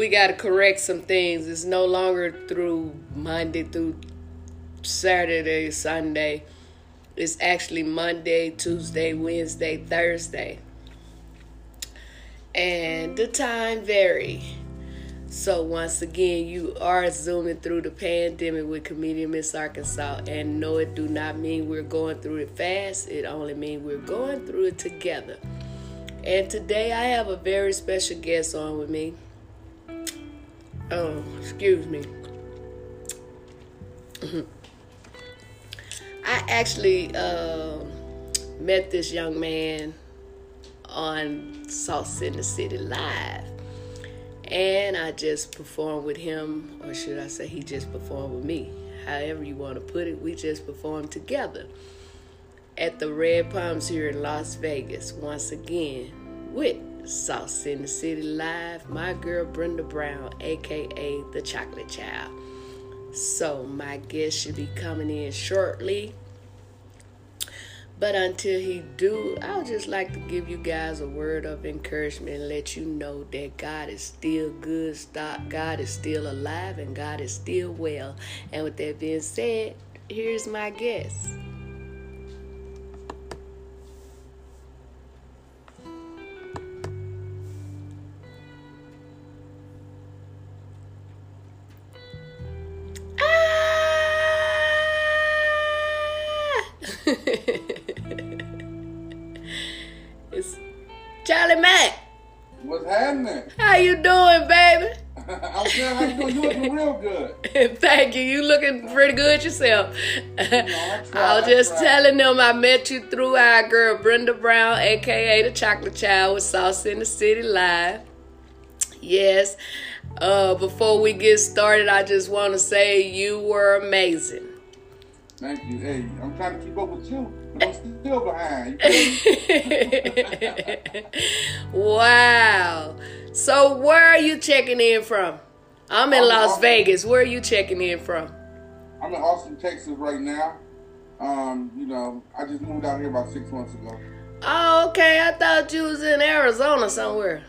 we got to correct some things. It's no longer through Monday through Saturday, Sunday. It's actually Monday, Tuesday, Wednesday, Thursday. And the time vary. So once again, you are zooming through the pandemic with comedian Miss Arkansas, and no, it do not mean we're going through it fast. It only means we're going through it together. And today I have a very special guest on with me. Oh, excuse me. I actually uh, met this young man on in the City Live and I just performed with him, or should I say, he just performed with me. However, you want to put it, we just performed together at the Red Palms here in Las Vegas once again with Sauce in the City Live, my girl Brenda Brown, aka the Chocolate Child. So, my guest should be coming in shortly. But until he do, I would just like to give you guys a word of encouragement and let you know that God is still good. Stop. God is still alive and God is still well. And with that being said, here's my guest. it's Charlie Mac. What's happening? How you doing, baby? I'm saying how you doing? You looking real good. Thank you. You looking pretty good yourself. I I was just telling them I met you through our girl Brenda Brown, aka the Chocolate Child, with Sauce in the City Live. Yes. Uh, before we get started, I just want to say you were amazing. Thank you. Hey, I'm trying to keep up with you, but I'm still behind. You feel me? wow. So where are you checking in from? I'm in I'm- Las Vegas. Where are you checking in from? I'm in Austin, Texas right now. Um, you know, I just moved out here about six months ago. Oh, okay. I thought you was in Arizona somewhere.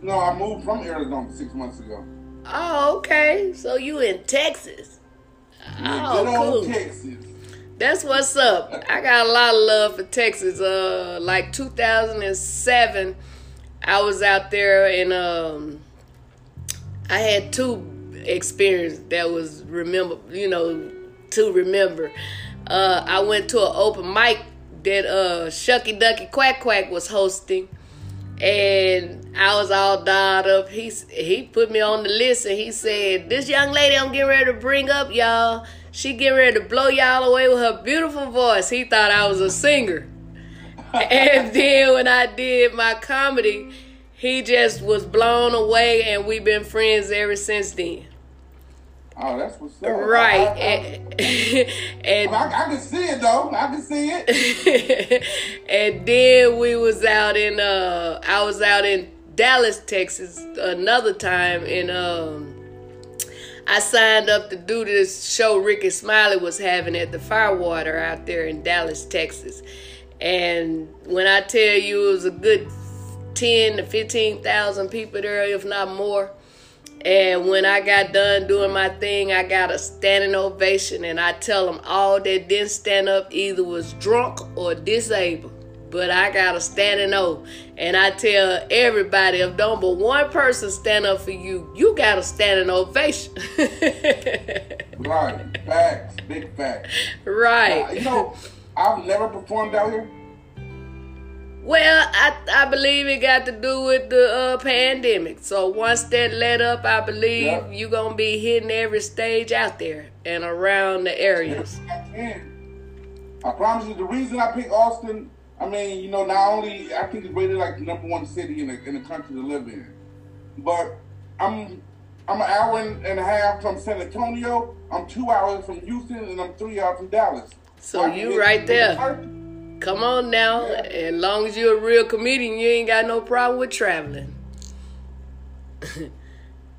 No, I moved from Arizona six months ago. Oh, okay. So you in Texas. Oh, good old cool. Texas. That's what's up. I got a lot of love for Texas. Uh, like 2007, I was out there and um, I had two experience that was remember, you know, to remember. Uh, I went to an open mic that uh Shuckey Duckey Quack Quack was hosting, and I was all dialed up. He he put me on the list and he said, "This young lady I'm getting ready to bring up, y'all. She getting ready to blow y'all away with her beautiful voice." He thought I was a singer. and then when I did my comedy, he just was blown away, and we've been friends ever since then. Oh, that's what's up. Right, I, I, and, and I, I can see it though. I can see it. and then we was out in uh I was out in Dallas, Texas another time and um I signed up to do this show Rickey Smiley was having at the Firewater out there in Dallas, Texas. And when I tell you it was a good 10 to 15,000 people there if not more. And when I got done doing my thing, I got a standing ovation. And I tell them all that didn't stand up either was drunk or disabled. But I got a standing O. And I tell everybody, if don't but one person stand up for you, you got a standing ovation. right. Facts. Big facts. right. You know, I've never performed out here. Well, I I believe it got to do with the uh, pandemic. So once that let up, I believe Yeah. you gonna be hitting every stage out there and around the areas. I promise you, the reason I picked Austin, I mean, you know, not only I think it's rated like the number one city in the in the country to live in, but I'm I'm an hour and a half from San Antonio. I'm two hours from Houston, and I'm three hours from Dallas. So can you right to there. Come on now. Yeah. As long as you're a real comedian, you ain't got no problem with traveling.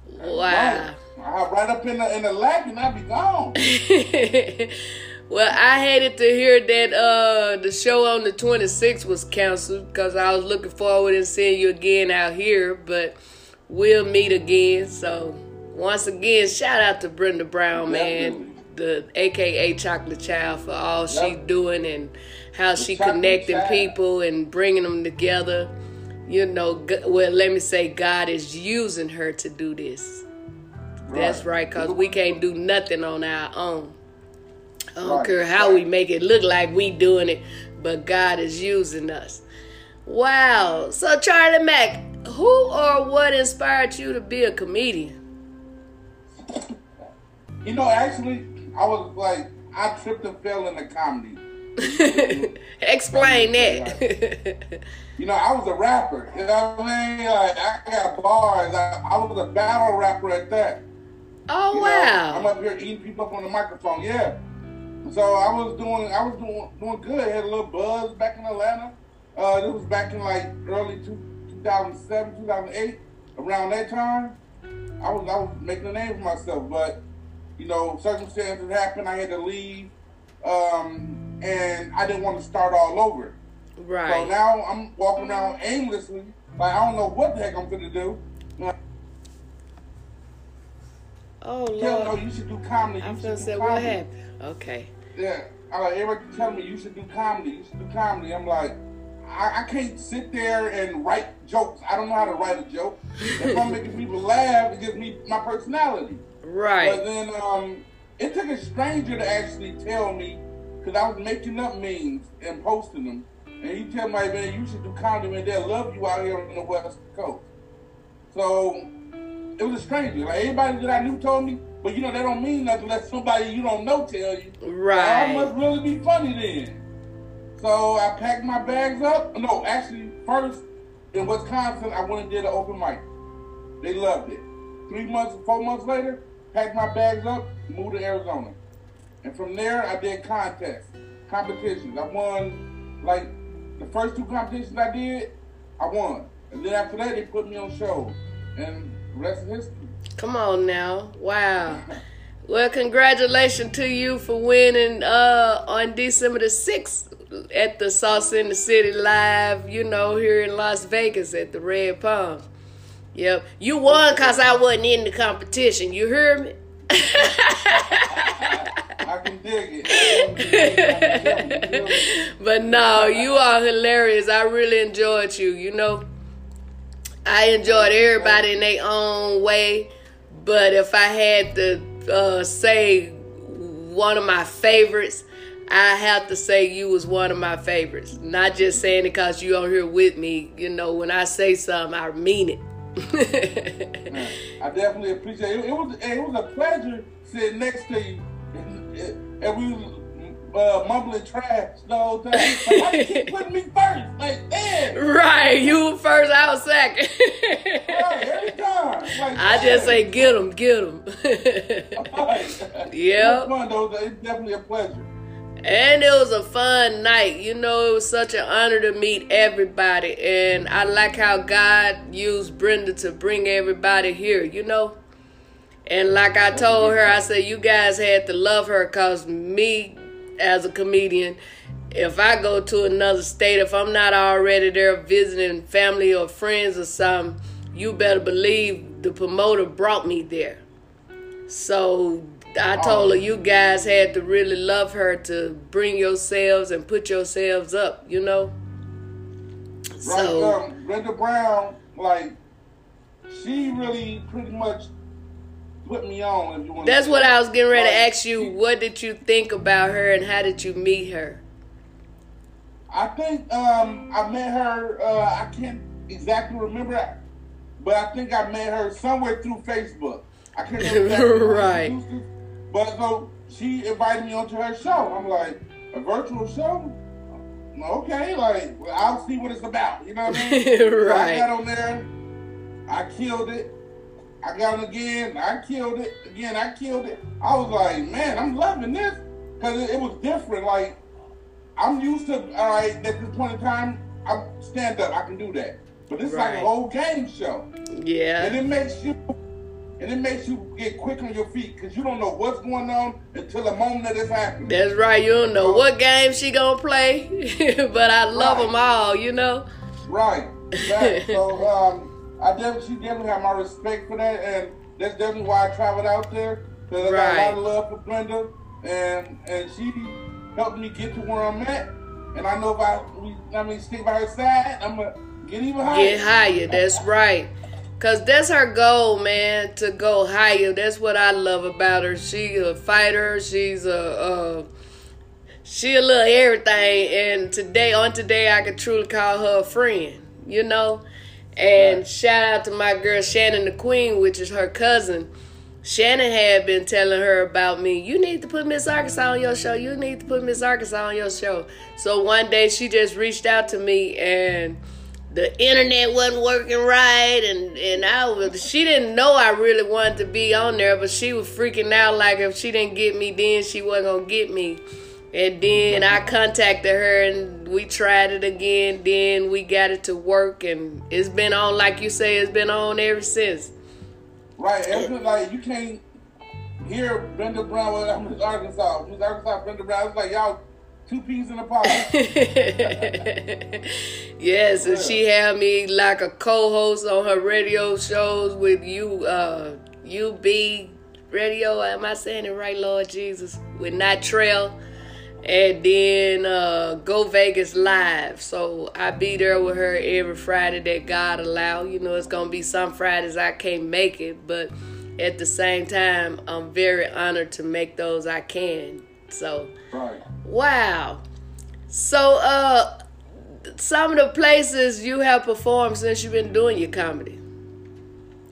wow. I hop right up in the in the lap and I'll be gone. Well, I hated to hear that uh, the show on the 26th was canceled because I was looking forward to seeing you again out here, but we'll meet again. So, once again, shout out to Brenda Brown, man, the AKA Chocolate Child, for all yep. she's doing and how she connecting people and bringing them together. You know, well, let me say, God is using her to do this. Right. That's right, because we can't do nothing on our own. I don't right. care how we make it look like we doing it, but God is using us. Wow. So Charlie Mac, who or what inspired you to be a comedian? You know, actually, I was like, I tripped and fell into comedy. Explain that. you know, I was a rapper. You know what I mean? Like, I got bars. I, I was a battle rapper at that. Oh you wow! Know, I'm up here eating people up on the microphone. Yeah. So I was doing, I was doing, doing good. I had a little buzz back in Atlanta. Uh, it was back in like early two, 2007, 2008, around that time. I was, I was making a name for myself, but you know, circumstances happened. I had to leave, um, and I didn't want to start all over. Right. So now I'm walking around aimlessly, like I don't know what the heck I'm gonna do. Oh Lord. Tell no, you should do comedy. I'm gonna say what happened. Okay. Yeah, I like everybody telling me you should do comedy. You should do comedy. I'm like, I, I, can't sit there and write jokes. I don't know how to write a joke. if I'm making people laugh, it gives me my personality. Right. But then um, it took a stranger to actually tell me because I was making up memes and posting them, and he tell me, man, you should do comedy, and they'll love you out here on the West Coast. So it was a stranger. Like everybody that I knew told me, but you know that don't mean nothing unless somebody you don't know tell you. Right. I must really be funny then. So I packed my bags up. No, actually, first in Wisconsin, I went and did an open mic. They loved it. Three months, four months later, packed my bags up, moved to Arizona, and from there I did contests, competitions. I won like the first two competitions I did, I won, and then after that they put me on shows, and rest is history. Come on now. Wow. Well, congratulations to you for winning uh, on December the 6th at the Sauce in the City Live, you know, here in Las Vegas at the Red Palms. Yep. You won because I wasn't in the competition. You hear me? I can dig it. but no, you are hilarious. I really enjoyed you, you know. I enjoyed everybody in their own way, but if I had to uh, say one of my favorites, I have to say you was one of my favorites. Not just saying it because you on here with me. You know, when I say something, I mean it. I definitely appreciate it. It was it was a pleasure sitting next to you, and, we uh, mumbling trash the whole time. Like, why you keep putting me first? Like, damn. Right, you first, I was second. right, every time. Like, I just say, get them, get them. yeah. It was fun, though. It's definitely a pleasure. And it was a fun night. You know, it was such an honor to meet everybody. And I like how God used Brenda to bring everybody here, you know? And like I told her, I said, you guys had to love her because me as a comedian, if I go to another state, if I'm not already there visiting family or friends or something, you better believe the promoter brought me there. So I told her you guys had to really love her to bring yourselves and put yourselves up, you know. Right, so um, Brenda Brown, like she really pretty much put me on. If you want. That's what I was getting ready to ask you. What did you think about her, and how did you meet her? I think um, I met her. Uh, I can't exactly remember, but I think I met her somewhere through Facebook. I can't remember. right. But so she invited me onto her show. I'm like, a virtual show? Okay, like I'll see what it's about. You know what I mean? right. So I got on there. I killed it. I got it again. I killed it again. I killed it. I was like, man, I'm loving this because it, it, was different. Like I'm used to. All right, at this point in time, I stand up. I can do that. But this right. is like a whole game show. Yeah. And it makes you and it makes you get quick on your feet because you don't know what's going on until the moment that it's happening. That's right. You don't know what game she gonna play, but I love Right. them all. You know. Right. Right. so um, I definitely, she definitely have my respect for that, and that's definitely why I traveled out there because I got a lot of love for Brenda, and and she helped me get to where I'm at, and I know if I, we, I mean, stick by her side, I'm gonna get even higher. Get higher. That's right. Cause that's her goal, man, to go higher. That's what I love about her. She a fighter. She's a, uh, she a little everything. And today, on today, I could truly call her a friend. You know. And Right. shout out to my girl Shannon the Queen, which is her cousin. Shannon had been telling her about me. You need to put Miss Arkansas on your show. You need to put Miss Arkansas on your show. So one day she just reached out to me and the internet wasn't working right and and I was she didn't know I really wanted to be on there, but she was freaking out like if she didn't get me then she wasn't gonna get me. And then I contacted her and we tried it again, then we got it to work and it's been on like you say, it's been on ever since. Right. It's like you can't hear Brenda Brown with I'm Miss Arkansas. Miss Arkansas, Brenda Brown. It's like y'all two peas in a pod. yes, and she had me like a co-host on her radio shows with you, uh, UB Radio. Am I saying it right, Lord Jesus? With Nitrell, and then uh, Go Vegas Live. So I be there with her every Friday that God allow. You know, it's gonna be some Fridays I can't make it, but at the same time, I'm very honored to make those I can. So. right. Wow. So, uh, some of the places you have performed since you've been doing your comedy.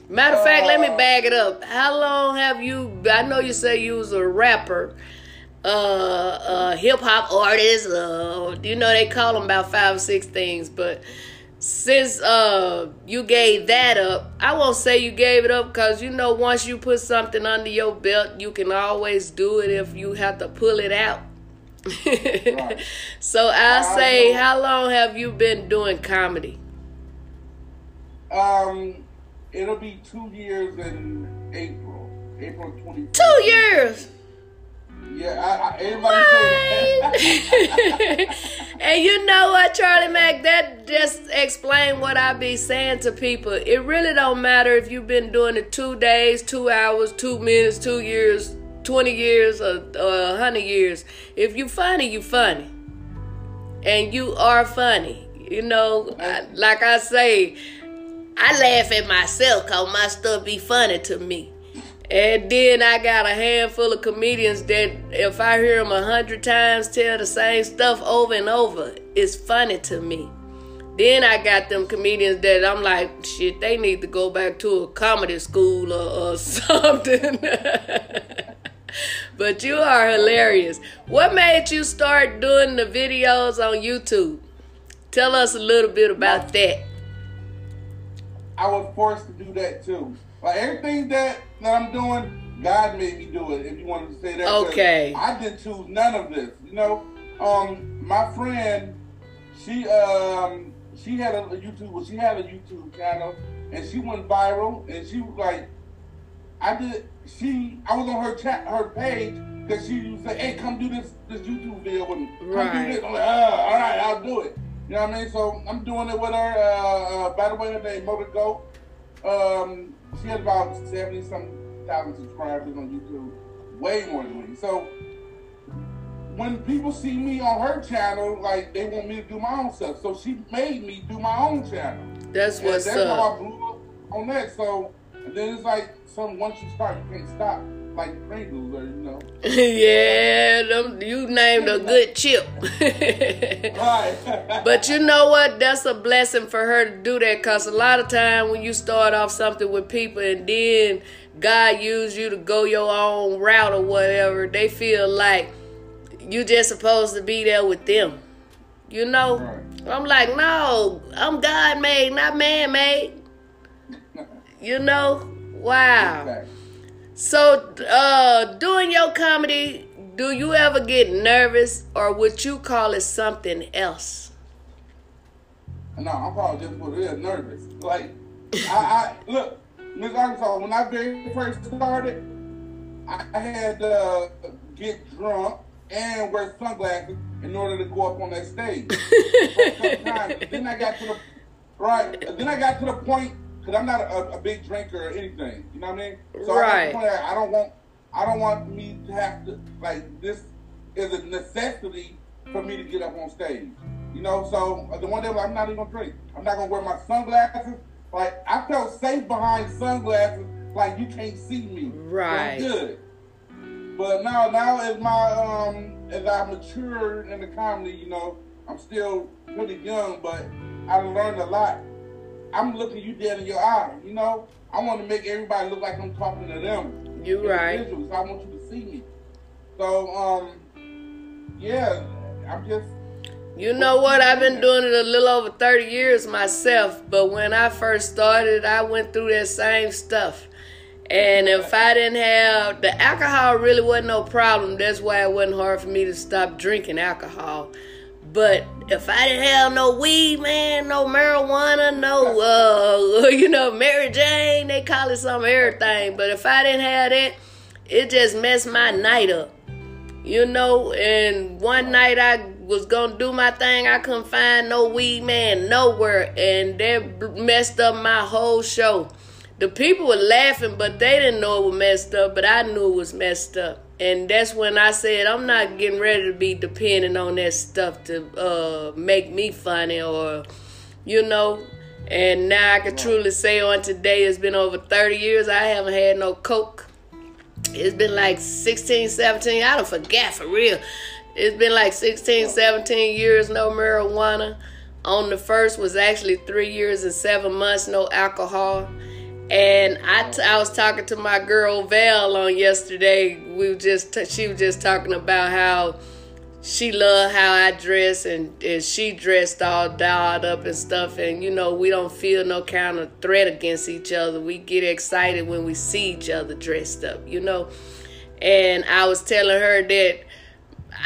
Matter of fact, let me bag it up. How long have you? I know you say you was a rapper, uh, a hip hop artist. Uh, you know they call them about five or six things, but since uh you gave that up, I won't say you gave it up because you know once you put something under your belt, you can always do it if you have to pull it out. So I'll say, know. how long have you been doing comedy? Um, it'll be two years in April. April 20. Two years. Yeah, I, I, everybody and you know what, Charlie Mac? That just explain what I be saying to people. It really don't matter if you've been doing it two days, two hours, two minutes, two years, twenty years, or or a hundred years. If you funny, you funny, and you are funny. You know, I, like I say, I laugh at myself cause my stuff be funny to me. And then I got a handful of comedians that if I hear them a hundred times tell the same stuff over and over, it's funny to me. Then I got them comedians that I'm like, shit, they need to go back to a comedy school or, or something. but you are hilarious. What made you start doing the videos on YouTube? Tell us a little bit about that. I was forced to do that too. Like everything that, that I'm doing, God made me do it. If you wanted to say that, Okay. I didn't choose none of this. You know, um, my friend, she um, she had a, a YouTube. Well, she had a YouTube channel, and she went viral. And she was like, I did. She, I was on her chat, her page, because she was like, "Hey, come do this this YouTube video with me. Come Right. do this." I'm like, "Uh, all right, I'll do it." You know what I mean? So I'm doing it with her. Uh, uh, by the way, her name Motor Goat. Um, she has about seventy some thousand subscribers on YouTube, way more than me. So when people see me on her channel, like they want me to do my own stuff. So she made me do my own channel. That's And what's that's up. how I blew up on that. So and then it's like some once you start, you can't stop. Like Pringles, or you know. yeah, them, you named a good chip. Right. but you know what? That's a blessing for her to do that because a lot of time when you start off something with people and then God used you to go your own route or whatever, they feel like you just supposed to be there with them. You know? Right. I'm like, no, I'm God made, not man made. You know? Wow. Fact. So, uh, doing your comedy, do you ever get nervous or would you call it something else? No, I'm probably just what it is, nervous. Like, I, I look, Miss Arkansas, when I very first started, I had to get drunk and wear sunglasses in order to go up on that stage. then I got to the right. Then I got to the point because I'm not a, a, big drinker or anything. You know what I mean? So right. I, I don't want. I don't want me to have to like this is a necessity for me to get up on stage. You know, so uh, the one day I'm not even gonna drink. I'm not gonna wear my sunglasses. Like I felt safe behind sunglasses, like you can't see me. Right. So good. But now, now as my um as I mature in the comedy, you know, I'm still pretty young, but I learned a lot. I'm looking you dead in your eye, you know. I want to make everybody look like I'm talking to them. You right. So I want you to see me. So um, yeah, I'm just. You know what? I've been doing it a little over 30 years myself, but when I first started, I went through that same stuff. And if I didn't have the alcohol, really wasn't no problem. That's why it wasn't hard for me to stop drinking alcohol. But if I didn't have no weed, man, no marijuana, no, uh, you know, Mary Jane, they call it some everything. But if I didn't have that, it just messed my night up, you know. And one night I was gonna do my thing, I couldn't find no weed, man, nowhere, and that messed up my whole show the people were laughing, but they didn't know it was messed up, but I knew it was messed up. And that's when I said, I'm not getting ready to be depending on that stuff to uh, make me funny or, you know. And now I can truly say on today, it's been over 30 years, I haven't had no Coke. It's been like 16, 17, I don't forget for real. It's been like 16, 17 years, no marijuana. On the first was actually three years and seven months, no alcohol. And I, t- I was talking to my girl Val on yesterday. We just t- she was just talking about how she loved how I dress and, and she dressed all dolled up and stuff. And you know we don't feel no kind of threat against each other. We get excited when we see each other dressed up, you know. And I was telling her that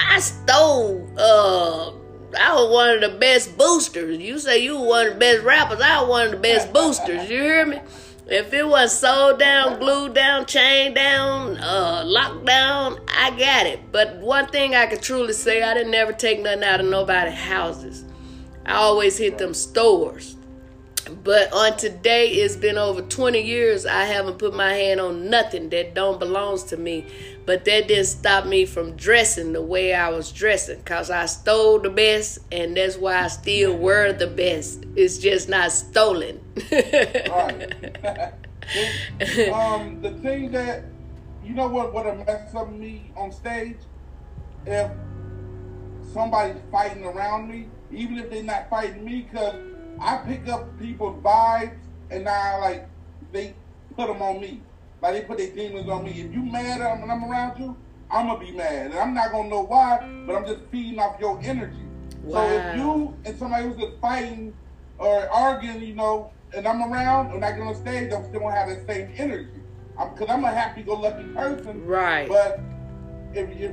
I stole. Uh, I was one of the best boosters. You say you were one of the best rappers. I was one of the best boosters. You hear me? If it was sold down, glued down, chained down, uh, locked down, I got it. But one thing I could truly say, I didn't never take nothing out of nobody's houses. I always hit them stores. But on today, it's been over 20 years. I haven't put my hand on nothing that don't belongs to me. But that didn't stop me from dressing the way I was dressing. Cause I stole the best, and that's why I still wear the best. It's just not stolen. um, the thing that you know what would have messed up me on stage if somebody's fighting around me, even if they're not fighting me, because I pick up people's vibes and now like they put them on me. Like they put their demons on me. If you mad at when I'm around you, I'm gonna be mad, and I'm not gonna know why, but I'm just feeding off your energy. Wow. So if you and somebody who's just fighting or arguing, you know, and I'm around, when I get on stage, I'm still gonna have that same energy. Because I'm, I'm, a happy-go-lucky person. Right. But if, if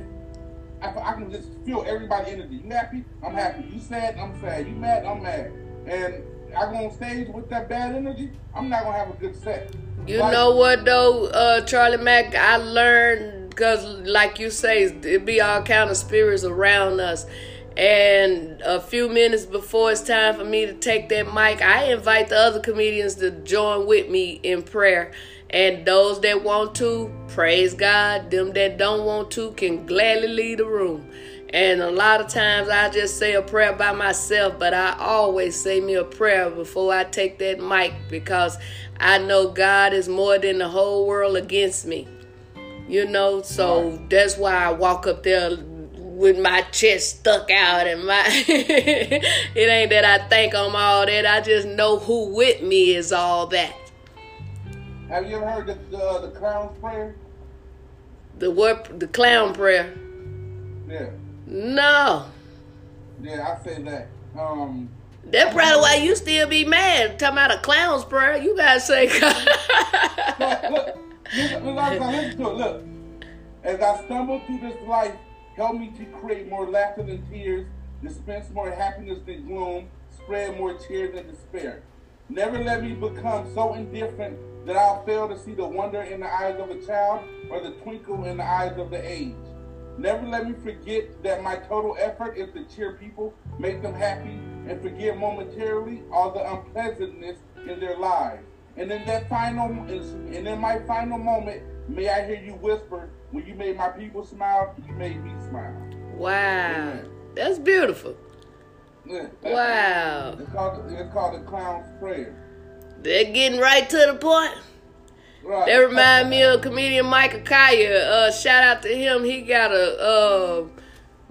I, I can just feel everybody energy. You happy? I'm happy. You sad? I'm sad. You mad? I'm mad and I go on stage with that bad energy, I'm not gonna have a good set. You like, know what though, uh, Charlie Mac? I learned because, like you say, it be all kind of spirits around us. And a few minutes before it's time for me to take that mic, I invite the other comedians to join with me in prayer. And those that want to, praise God. Them that don't want to can gladly leave the room. And a lot of times I just say a prayer by myself, but I always say me a prayer before I take that mic because I know God is more than the whole world against me. You know, so that's why I walk up there with my chest stuck out and my it ain't that I think I'm all that. I just know who with me is all that. Have you ever heard the the, the clown prayer? The what? The clown prayer. Yeah. No. Yeah, I say that. Um, That's probably why you still be mad. Talking about a clown's prayer. You gotta say look, look, listen, listen to. Look. As I stumble through this life, help me to create more laughter than tears, dispense more happiness than gloom, spread more cheer than despair. Never let me become so indifferent that I'll fail to see the wonder in the eyes of a child or the twinkle in the eyes of the age. Never let me forget that my total effort is to cheer people, make them happy, and forget momentarily all the unpleasantness in their lives. And in that final, and in my final moment, may I hear you whisper, "When you made my people smile, you made me smile." Wow, Amen. that's beautiful. Yeah, wow. It's called, it's called the clown's prayer. They're getting right to the point. Right. That remind me of comedian Michael Colyar. Uh, shout out to him. He got a uh,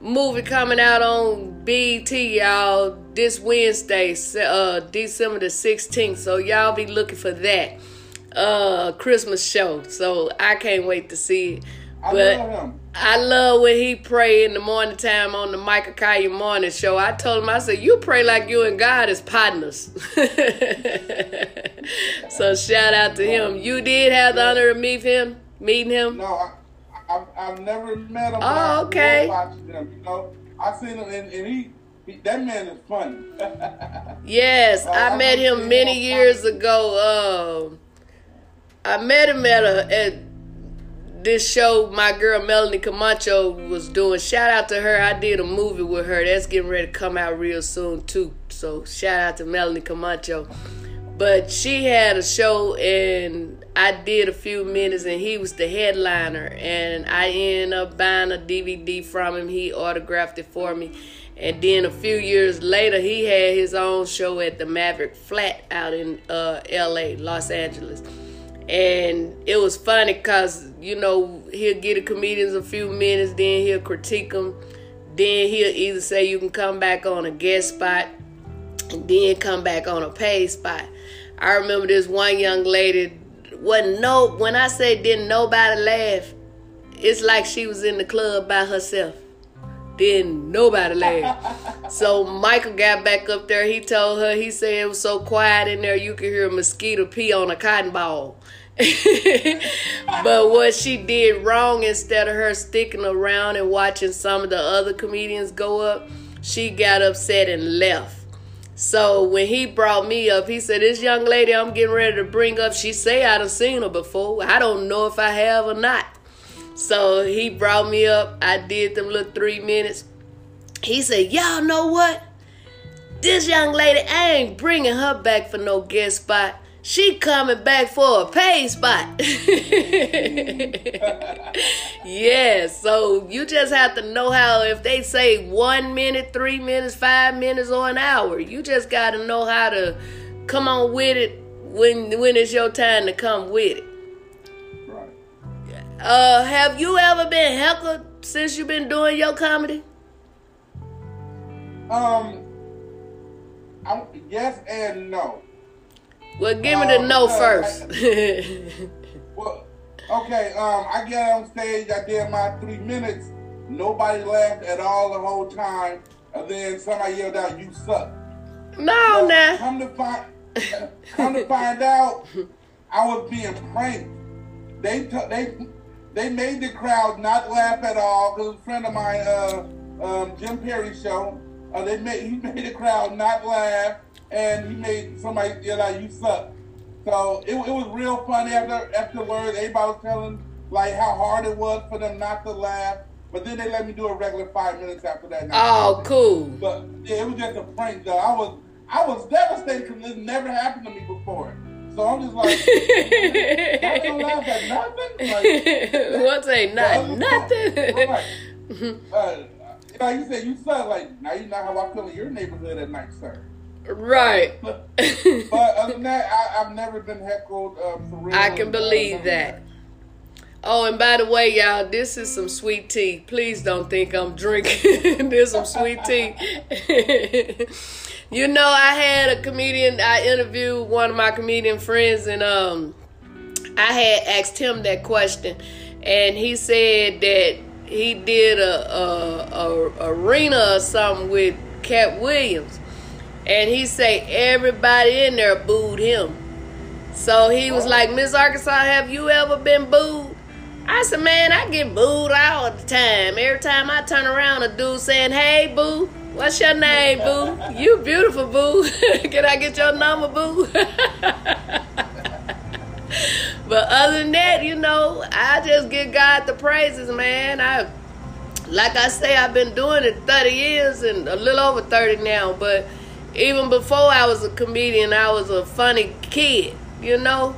movie coming out on BT, y'all, this Wednesday, uh, December the 16th. So y'all be looking for that uh, Christmas show. So I can't wait to see it. I but love him. I love when he pray in the morning time on the Michael Colyar morning show. I told him, I said, you pray like you and God is partners. so shout out to him. You did have the honor of meet him, meeting him. No, I, I've, I've never met him. Oh, okay. Them, you know, I seen him and, and he, that man is funny. yes, uh, I, I met him many years ago. Uh, I met him at a at this show my girl Melanie Camacho was doing. Shout out to her. I did a movie with her. That's getting ready to come out real soon too. So shout out to Melanie Camacho. But she had a show and I did a few minutes and he was the headliner and I ended up buying a DVD from him. He autographed it for me. And then a few years later, he had his own show at the Maverick Flat out in uh, LA, Los Angeles. And it was funny because, you know, he'll get the comedians a few minutes, then he'll critique them. Then he'll either say you can come back on a guest spot and then come back on a paid spot. I remember this one young lady, wasn't no, when I say didn't nobody laugh, it's like she was in the club by herself. Didn't nobody laugh. so Michael got back up there. He told her, he said it was so quiet in there you could hear a mosquito pee on a cotton ball. but what she did wrong, instead of her sticking around and watching some of the other comedians go up, she got upset and left. So when he brought me up, he said, This young lady I'm getting ready to bring up, she say I done seen her before. I don't know if I have or not. So he brought me up. I did them little three minutes. He said, Y'all know what? This young lady, I ain't bringing her back for no guest spot. She coming back for a pay spot. yeah, so you just have to know how if they say one minute, three minutes, five minutes, or an hour, you just gotta know how to come on with it when when it's your time to come with it. Uh, have you ever been heckled since you've been doing your comedy? Um, I'm, yes and no. Well, give me the um, no uh, first. well, okay. Um, I get on stage. I did my three minutes. Nobody laughed at all the whole time. And then somebody yelled out, "You suck." No, nah. Come to find, come to find out, I was being pranked. They t- they they made the crowd not laugh at all. Cause a friend of mine, uh, um, Jim Perry show, uh, they made he made the crowd not laugh and he made somebody yell out, "You suck." So it, it was real funny after afterwards. Everybody was telling like how hard it was for them not to laugh. But then they let me do a regular five minutes after that. Oh, cool. But yeah, it was just a prank though. I was I was devastated because this never happened to me before. So I'm just like, I don't laugh at nothing. Like, What's a not nothing? Like, uh, like you said, you suck. Like now you know how I feel in your neighborhood at night, sir. Right. but other than that, I, have never been heckled uh, for real. I can believe that. Oh, and by the way, y'all, this is some sweet tea. Please don't think I'm drinking. this some sweet tea. you know, I had a comedian. I interviewed one of my comedian friends, and um, I had asked him that question, and he said that he did a, a, a arena or something with Katt Williams and he say everybody in there booed him. So he was like, Miss Arkansas, have you ever been booed? I said, man, I get booed all the time. Every time I turn around, a dude saying, hey, boo, what's your name, boo? You beautiful, boo. Can I get your number, boo? but other than that, you know, I just give God the praises, man. I, like I say, I've been doing it 30 years and a little over 30 now. But even before I was a comedian, I was a funny kid, you know?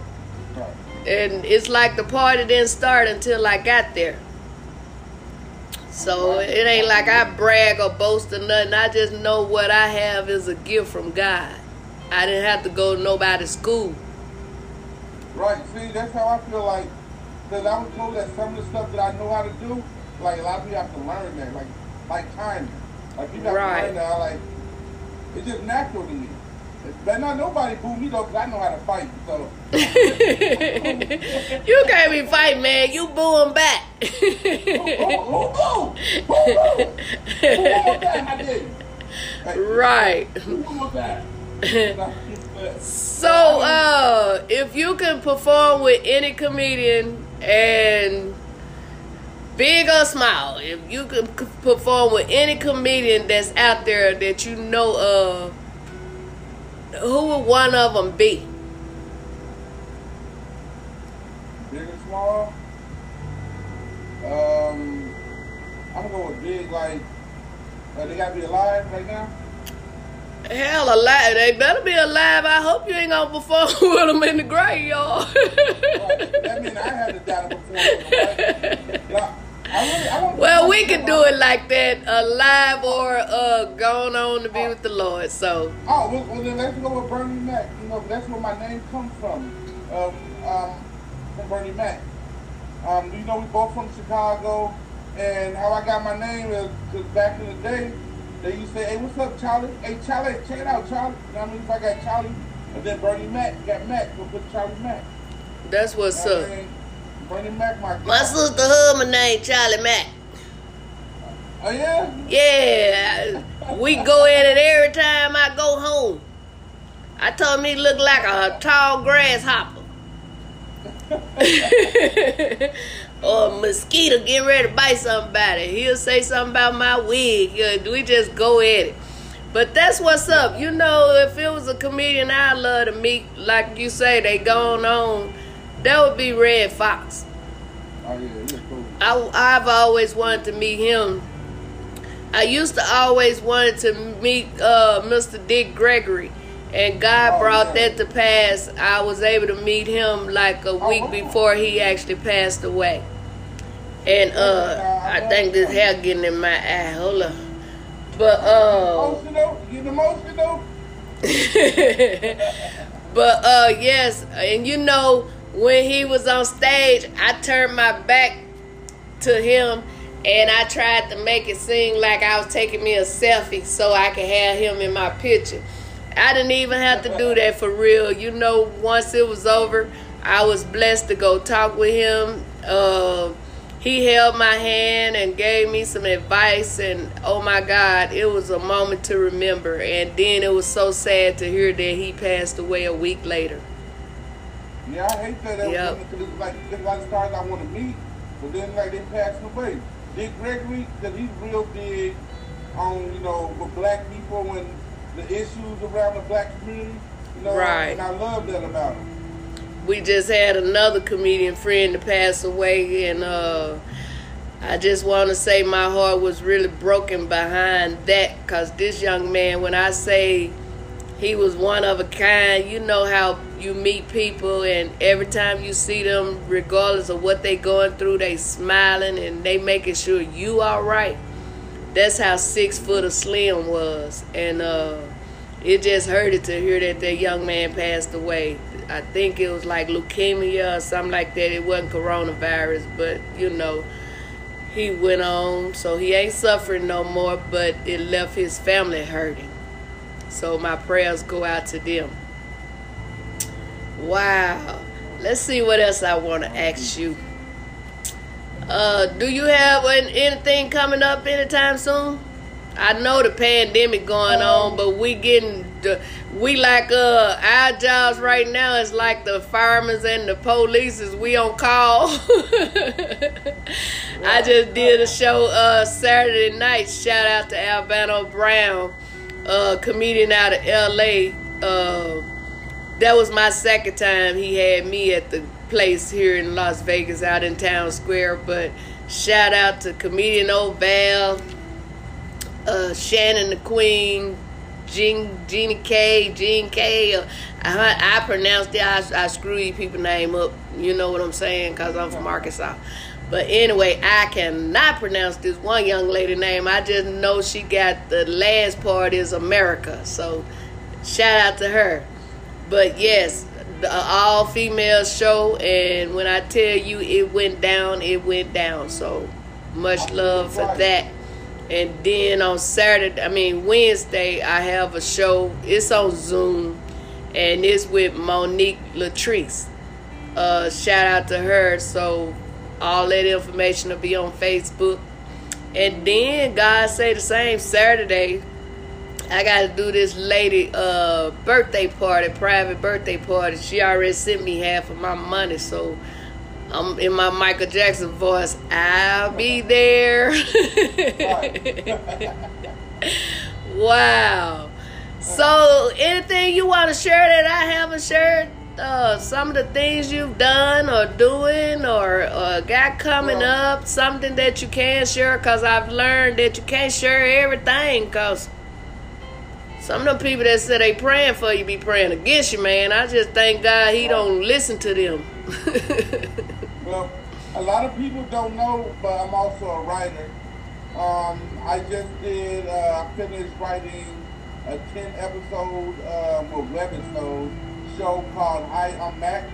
And it's like the party didn't start until I got there. So it ain't like I brag or boast or nothing. I just know what I have is a gift from God. I didn't have to go to nobody's school. Right. See, that's how I feel like. Because I was told that some of the stuff that I know how to do, like a lot of people have to learn that, like like timing. Like you have Right. to learn that. Like it's just natural to me. But not nobody boo me though, because I know how to fight. So you can't be fighting, man. You booing back. who, who, who boo? Who boo? Who one I did? Like, right. Who one more time? So, uh, if you can perform with any comedian and big or small, if you can perform with any comedian that's out there that you know of, who would one of them be? Big and small. Um, I'm gonna go with big. Like, uh, they gotta be alive right now. Hell, alive. They better be alive. I hope you ain't gonna perform with them in the graveyard. Right. That means I had to die before. Right? Like, I really, I want well, we can do it like that, alive or uh, going on to be with the Lord. So, Oh, well, well then let's go with Bernie Mac. You know, that's where my name comes from. Um, um, from Bernie Mac. Um, you know, we both from Chicago, and how I got my name is because back in the day, they used to say, "Hey, what's up, Charlie? Hey, Charlie, check it out, Charlie." You know what I mean? If I got Charlie, and then Bernie Mac got Mac, so put Charlie Mac. that's what's You know up. what I mean? Bernie Mac, my My sister husband named Charlie Mack. Oh yeah. Yeah, we go at it every time I go home. I told him he looked like a tall grasshopper. or a mosquito getting ready to bite somebody. He'll say something about my wig. We just go at it. But that's what's up. You know, if it was a comedian I'd love to meet, like you say, they going on, that would be Redd Foxx. Oh yeah, cool. I, I've always wanted to meet him. I used to always wanted to meet uh, Mr. Dick Gregory, and God Oh, brought yeah. that to pass. I was able to meet him like a week wow. before he actually passed away. And uh, I think this hair getting in my eye. Hold on. But uh, Emotional, you emotional. but uh yes, and you know when he was on stage, I turned my back to him and I tried to make it seem like I was taking me a selfie so I could have him in my picture. I didn't even have to do that for real. You know, once it was over, I was blessed to go talk with him. Uh, he held my hand and gave me some advice, and oh my God, it was a moment to remember. And then it was so sad to hear that he passed away a week later. Yeah, I hate that. That Yep. was because it's like there's a lot of stars I want to meet, but then like they passing away. Dick Gregory, because he's real big on you know with black people and the issues around the black community. You know, Right. and I love that about him. we just had another comedian friend to pass away and uh I just want to say my heart was really broken behind that cuz this young man when I say he was one of a kind. You know how you meet people and every time you see them regardless of what they going through they smiling and they making sure you all right. That's how six foot of slim was. And uh it just hurted to hear that that young man passed away. I think it was like leukemia or something like that. It wasn't coronavirus but you know he went on. So he ain't suffering no more but it left his family hurting so my prayers go out to them wow let's see what else i want to ask you uh, do you have an- anything coming up anytime soon? I know the pandemic going on, but we getting the, we like uh our jobs right now is like the firemen and the police is we on call. I just did a show uh Saturday night. Shout out to Albano Brown, uh comedian out of LA. Uh that was my second time he had me at the place here in Las Vegas out in town square. But shout out to comedian Oval, uh, Shannon the Queen, Jean, Jeannie K, Jean K. Uh, I, I pronounced it, I, I screw you people name up. You know what I'm saying? Because I'm from Arkansas. But anyway, I cannot pronounce this one young lady name. I just know she got the last part is America. So shout out to her. But yes, the all female show, and when I tell you it went down, it went down. So much love for that. And then on Saturday, I mean Wednesday, I have a show. It's on Zoom, and it's with Monique Latrice. Uh, shout out to her. So all that information will be on Facebook. And then God say the same Saturday. I got to do this lady uh birthday party, private birthday party. She already sent me half of my money, so I'm in my Michael Jackson voice. I'll be there. wow. So, anything you want to share that I haven't shared? Uh, some of the things you've done or doing or, or got coming up, something that you can share because I've learned that you can't share everything because some of the people that say they praying for you be praying against you, man. I just thank God he don't listen to them. well, a lot of people don't know, but I'm also a writer. Um, I just did, uh, I finished writing a 10 episode, um, or webisode show called Hi, I'm Mac.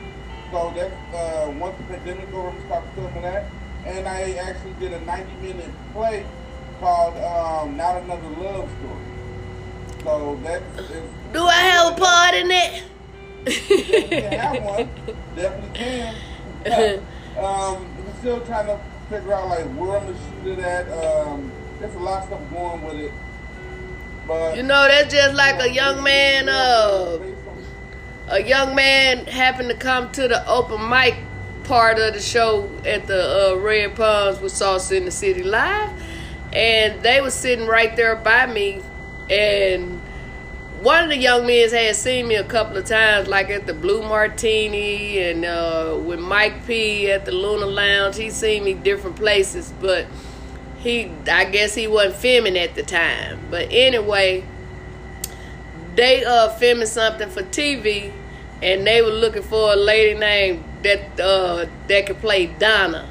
So that's, uh, once the pandemic over, I'm start filming that. And I actually did a 90 minute play called um, Not Another Love Story. So that's. Do I have a part in it? can have one. Definitely can. um, we're still trying to figure out like where I'm gonna shoot it at. Um, there's a lot of stuff going with it. But you know, that's just like a young man. Uh, a young man happened to come to the open mic part of the show at the uh, Red Palms with Sauce in the City Live, and they were sitting right there by me and one of the young men had seen me a couple of times, like at the Blue Martini and uh, with Mike P at the Luna Lounge. He seen me different places, but he, I guess he wasn't filming at the time. But anyway, they uh filming something for TV, and they were looking for a lady named that uh that could play Donna.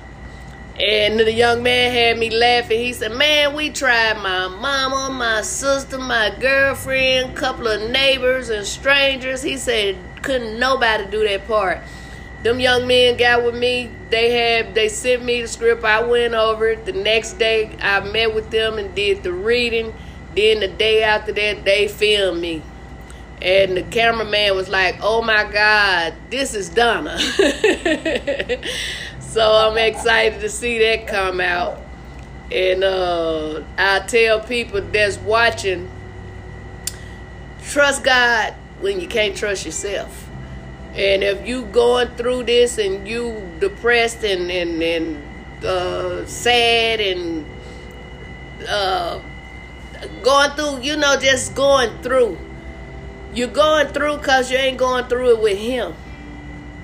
And the young man had me laughing. He said, Man, we tried my mama, my sister, my girlfriend, couple of neighbors and strangers. He said, Couldn't nobody do that part. Them young men got with me. They had they sent me the script. I went over it. The next day I met with them and did the reading. Then the day after that they filmed me. And the cameraman was like, Oh my God, this is Donna. So I'm excited to see that come out. And uh, I tell people that's watching, trust God when you can't trust yourself. And if you going through this and you depressed and and, and uh, sad and uh, going through, you know, just going through. You're going through because you ain't going through it with him.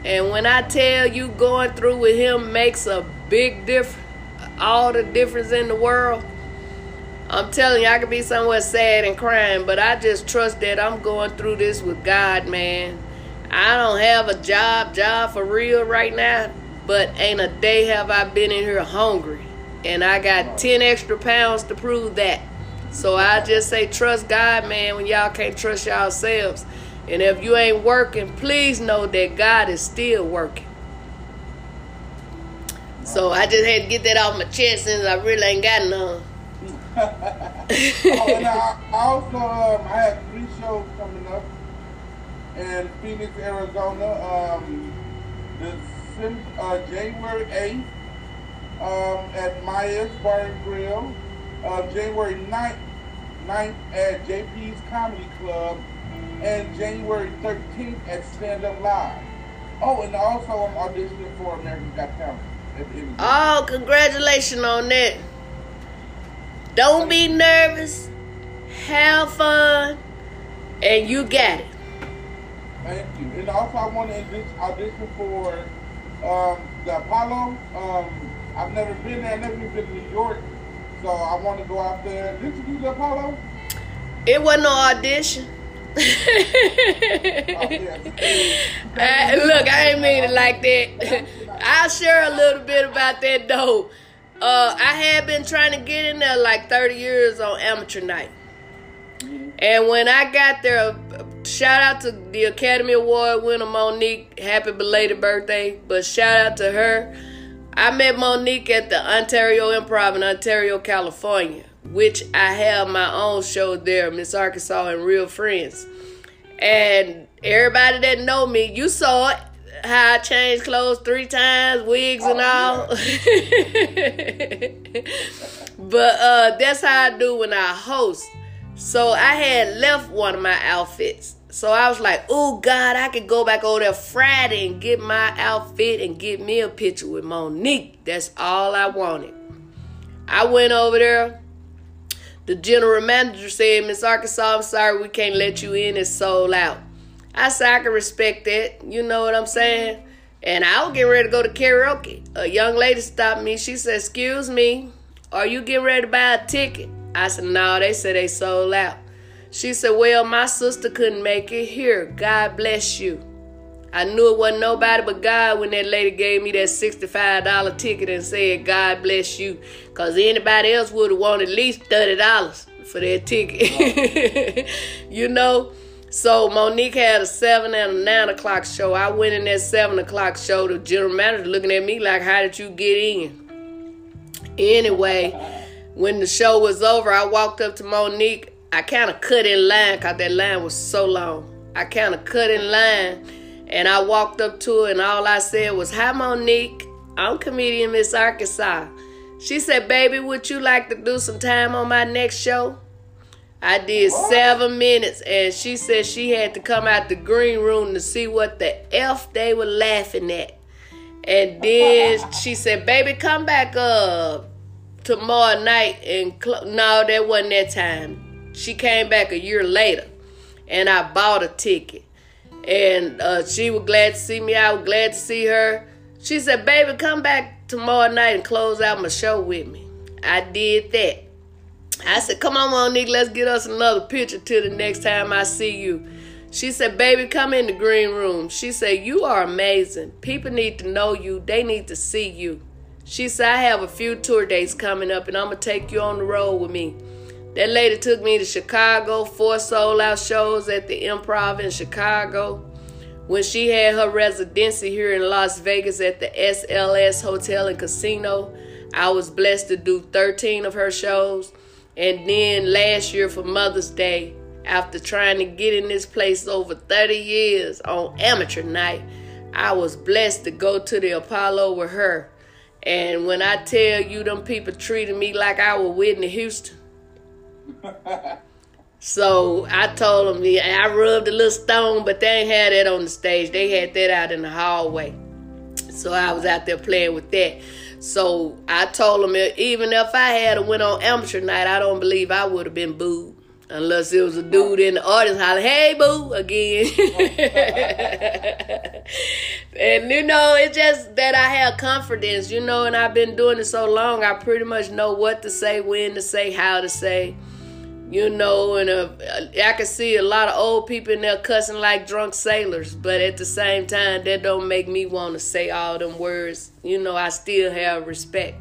And when I tell you going through with him makes a big difference, all the difference in the world, I'm telling you, I could be somewhere sad and crying, but I just trust that I'm going through this with God, man. I don't have a job, job for real right now, but ain't a day have I been in here hungry. And I got 10 extra pounds to prove that. So I just say, trust God, man, when y'all can't trust yourselves. And if you ain't working, please know that God is still working. So I just had to get that off my chest since I really ain't got none. oh, and I, also um, I have three shows coming up in Phoenix, Arizona. Um, the uh, January 8th um, at Maya's Bar and Grill. Uh, January 9th 9th at JP's Comedy Club and January 13th at Stand Up Live. Oh, and also I'm auditioning for American Got Talent at the end of the Oh, congratulations on that. Don't be nervous. Have fun. And you got it. Thank you. And also, I want to audition- audition for um, the Apollo. Um, I've never been there. I've never been to New York. So I want to go out there. Did you do the Apollo? It wasn't no audition. Oh, Uh, look, I ain't mean it like that. I'll share a little bit about that though. Uh, I had been trying to get in there like 30 years on amateur night. And when I got there, shout out to the Academy Award winner Monique. Happy belated birthday. But shout out to her. I met Monique at the Ontario Improv in Ontario, California, which I have my own show there, Miss Arkansas and Real Friends. And everybody that know me, you saw it. How I changed clothes three times, wigs and all. but uh, that's how I do when I host. So I had left one of my outfits. So I was like, oh God, I could go back over there Friday and get my outfit and get me a picture with Monique. That's all I wanted. I went over there. The general manager said, Miss Arkansas, I'm sorry we can't let you in. It's sold out. I said, I can respect that. You know what I'm saying? And I was getting ready to go to karaoke. A young lady stopped me. She said, Excuse me, are you getting ready to buy a ticket? I said, No, they said they sold out. She said, Well, my sister couldn't make it. Here, God bless you. I knew it wasn't nobody but God when that lady gave me that $65 ticket and said, God bless you. Because anybody else would have wanted at least $30 for that ticket. you know? So Monique had a 7 and a 9 o'clock show. I went in that 7 o'clock show. The general manager looking at me like, How did you get in? Anyway, when the show was over, I walked up to Monique. I kind of cut in line because that line was so long. I kind of cut in line and I walked up to her and all I said was, Hi, Monique. I'm comedian Miss Arkansas. She said, Baby, would you like to do some time on my next show? I did seven minutes and she said she had to come out the green room to see what the F they were laughing at. And then she said, Baby, come back up tomorrow night and cl-. no, that wasn't that time. She came back a year later and I bought a ticket. And uh, she was glad to see me. I was glad to see her. She said, Baby, come back tomorrow night and close out my show with me. I did that. I said, Come on, Monique, let's get us another picture till the next time I see you. She said, Baby, come in the green room. She said, You are amazing. People need to know you, they need to see you. She said, I have a few tour dates coming up and I'm going to take you on the road with me. That lady took me to Chicago, four sold out shows at the Improv in Chicago. When she had her residency here in Las Vegas at the SLS Hotel and Casino, I was blessed to do 13 of her shows. And then last year for Mother's Day, after trying to get in this place over 30 years on amateur night, I was blessed to go to the Apollo with her. And when I tell you, them people treated me like I was Whitney Houston. So I told them, yeah, I rubbed a little stone, but they ain't had that on the stage. They had that out in the hallway. So I was out there playing with that. So I told them, even if I had went on amateur night, I don't believe I would have been booed. Unless it was a dude in the audience hollering, hey, boo, again. and, you know, it's just that I have confidence, you know, and I've been doing it so long, I pretty much know what to say, when to say, how to say you know, and uh, I can see a lot of old people in there cussing like drunk sailors, but at the same time, that don't make me want to say all them words. You know, I still have respect.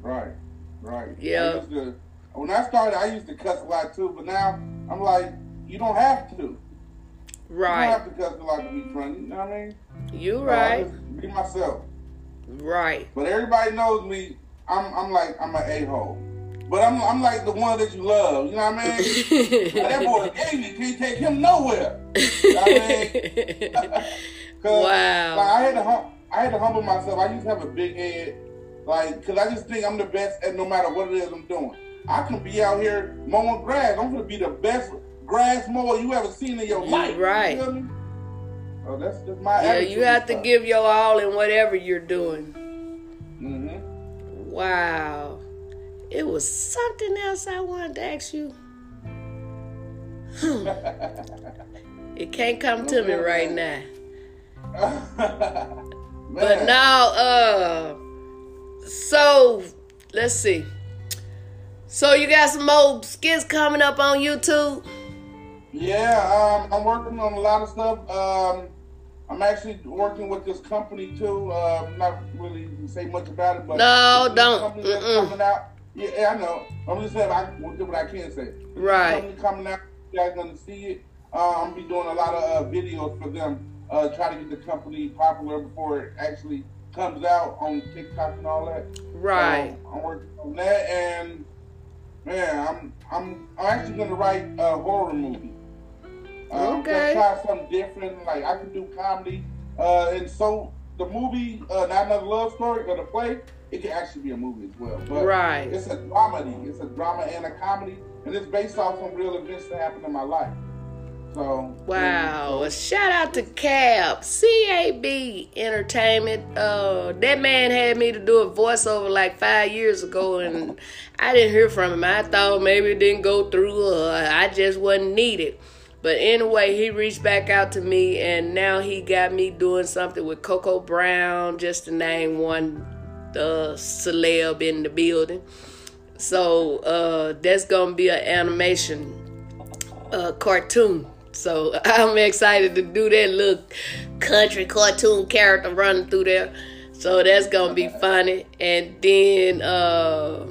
Right, right. Yeah. I to, when I started, I used to cuss a lot too, but now I'm like, you don't have to. Right. You don't have to cuss a lot to be funny. You know what I mean? You right. Be myself. Right. But everybody knows me. I'm, I'm like, I'm an a hole. But I'm, I'm like the one that you love. You know what I mean? That boy Davey can't take him nowhere. You know what I mean? Wow. Like, I had to hum- I had to humble myself. I used to have a big head, like, cause I just think I'm the best at no matter what it is I'm doing. I can be out here mowing grass. I'm gonna be the best grass mower you ever seen in your life. Right. You? So that's just my Yeah, you have to give your all in whatever you're doing. Mhm. Wow. It was something else I wanted to ask you. Hmm. it can't come to me right now. But now, uh, so let's see. So you got some old skits coming up on YouTube? Yeah, um, I'm working on a lot of stuff. Um, I'm actually working with this company too. Uh, I'm not really say much about it, but No, don't. company that's Mm-mm. coming out. Yeah, yeah, I know. I'm just saying I will do what I can say. Right. Company coming out. You guys gonna see it. Uh, I'm gonna be doing a lot of uh, videos for them. Uh, try to get the company popular before it actually comes out on TikTok and all that. Right. I'm working on that, and man, I'm I'm I'm actually gonna write a horror movie. Um, Okay. Try something different. Like I can do comedy, uh, and so the movie, uh, not another love story, or the play, it can actually be a movie as well. But Right. it's a dramedy. It's a drama and a comedy, and it's based off some real events that happened in my life. So Wow. A shout out to Cab, CAB Entertainment. Uh, that man had me to do a voiceover like five years ago, and I didn't hear from him. I thought maybe it didn't go through, or I just wasn't needed. But anyway, he reached back out to me, and now he got me doing something with Coco Brown, just to name one uh, celeb in the building. So uh, that's gonna be an animation uh, cartoon. So I'm excited to do that little country cartoon character running through there. So that's gonna be funny. And then uh,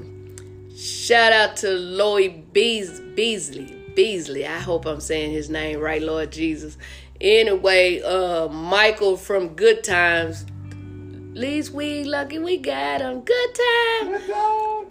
shout out to Lloyd Beasley. Beasley. I hope I'm saying his name right, Lord Jesus. Anyway, uh, Michael from Good Times. Least we lucky we got him. Good times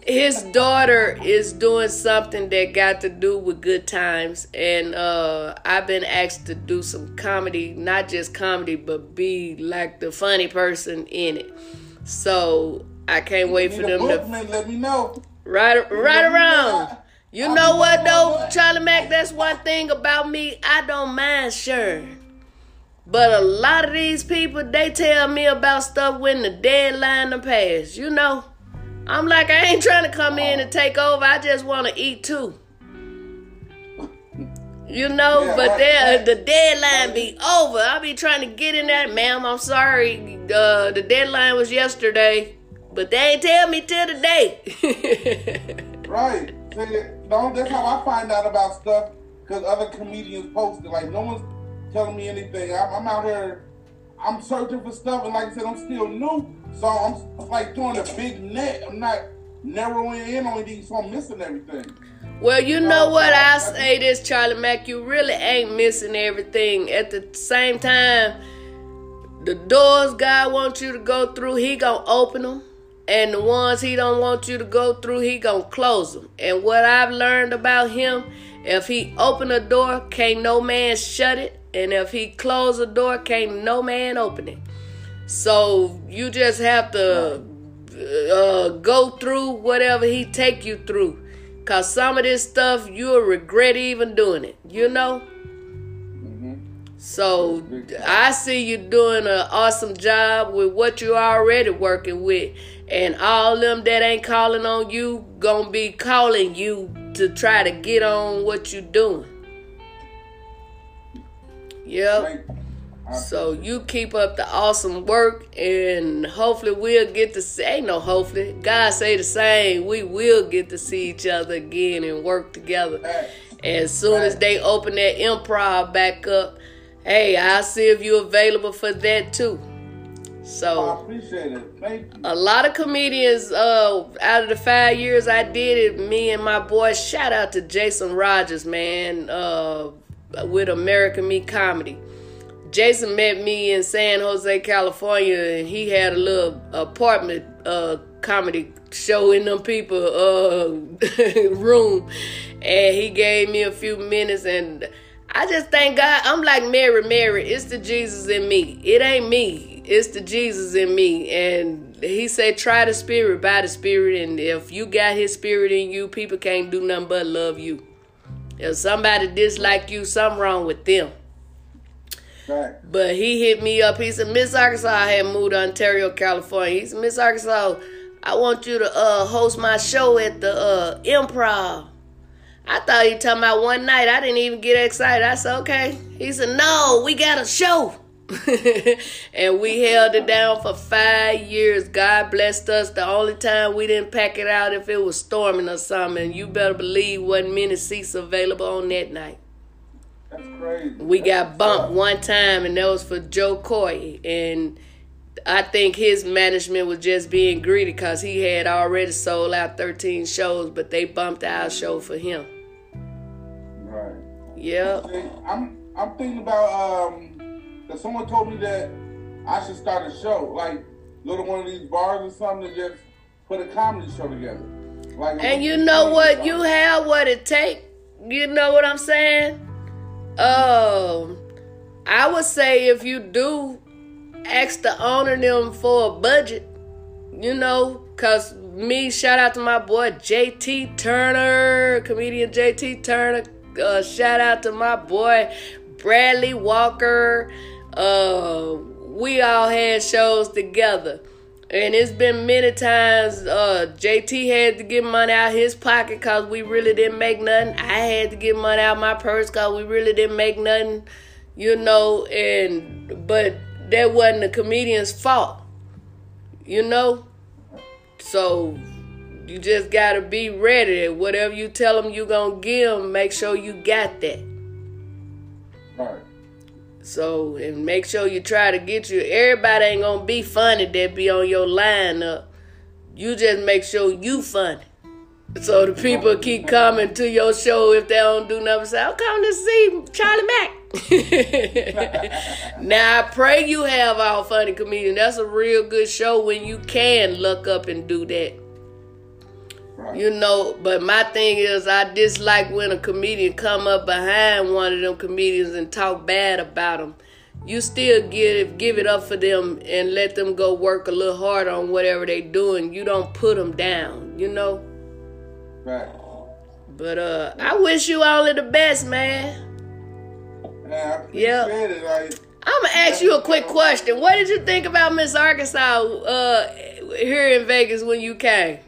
his daughter is doing something that got to do with good times and uh i've been asked to do some comedy not just comedy but be like the funny person in it so i can't wait for them to bookman, let me know. right right around you know what though charlie mac that's one thing about me i don't mind sharing but a lot of these people, they tell me about stuff when the deadline done passed. You know, I'm like, I ain't trying to come in and take over. I just want to eat too. You know, Yeah, but there the deadline be over. I be trying to get in there, ma'am. I'm sorry. Uh, the deadline was yesterday, but they ain't tell me till today. Right. No, that's how I find out about stuff because other comedians post it. Like no one's telling me anything. I'm, I'm out here. I'm searching for stuff, and like I said, I'm still new, so I'm like doing a big net. I'm not narrowing in on these, so I'm missing everything. Well, you know what I I- say this, Charlie Mac. You really ain't missing everything. At the same time, the doors God wants you to go through, He gonna open them, and the ones He don't want you to go through, He gonna close them. And what I've learned about Him, if He open a door, can't no man shut it, and if He close a door, can't no man open it. So you just have to uh, go through whatever he take you through. Cause some of this stuff you'll regret even doing it, you know? So I see you doing an awesome job with what you're already working with. And all them that ain't calling on you gonna be calling you to try to get on what you doing. Yep. So you keep up the awesome work, and hopefully we'll get to see. Ain't no hopefully. God say the same. We will get to see each other again and work together. As soon as they open that improv back up, hey, I'll see if you're available for that too. I So appreciate it. Thank you. a lot of comedians, uh, out of the five years I did it, me and my boy, shout out to Jason Rogers, man, uh, with American Me Comedy. Jason met me in San Jose, California, and he had a little apartment uh, comedy show in them people uh, room, and he gave me a few minutes, and I just thank God. I'm like Mary, Mary. It's the Jesus in me. It ain't me. It's the Jesus in me. And he said, try the spirit by the spirit. And if you got his spirit in you, people can't do nothing but love you. If somebody dislike you, something wrong with them. Right. But he hit me up. He said, Miss Arkansas I had moved to Ontario, California. He said, Miss Arkansas, I want you to uh, host my show at the uh, improv. I thought he talking about one night. I didn't even get excited. I said, okay. He said, no, we got a show. and we held it down for five years. God blessed us. The only time we didn't pack it out if it was storming or something. And you better believe wasn't many seats available on that night. That's crazy. We got bumped one time, and that was for Jo Koy. And I think his management was just being greedy because he had already sold out 13 shows, but they bumped our show for him. Yeah. I'm I'm thinking about um that someone told me that I should start a show, like go to one of these bars or something and just put a comedy show together. Like And you know what? You have what it take. You know what I'm saying? Um, I would say if you do ask the owner them for a budget, you know, cause me shout out to my boy JT Turner, comedian JT Turner. Uh, shout out to my boy Bradley Walker. Uh, we all had shows together. And it's been many times uh, JT had to get money out his pocket because we really didn't make nothing. I had to get money out my purse because we really didn't make nothing, you know. And but that wasn't the comedian's fault, you know. So you just gotta be ready. Whatever you tell them you gonna give them, make sure you got that. Right. So and make sure you try to get you. Everybody ain't gonna be funny that be on your lineup. You just make sure you funny. So the people keep coming to your show if they don't do nothing. Say, oh, "I'm coming to see Charlie Mac." now I pray you have our funny comedian. That's a real good show when you can look up and do that. Right. You know, but my thing is I dislike when a comedian come up behind one of them comedians and talk bad about them. You still give give it up for them and let them go work a little harder on whatever they doing. You don't put them down, you know. Right. But uh, I wish you only the best, man. Yeah, yeah. I'm gonna ask you a quick question. What did you think about Miss Arkansas uh, here in Vegas when you came?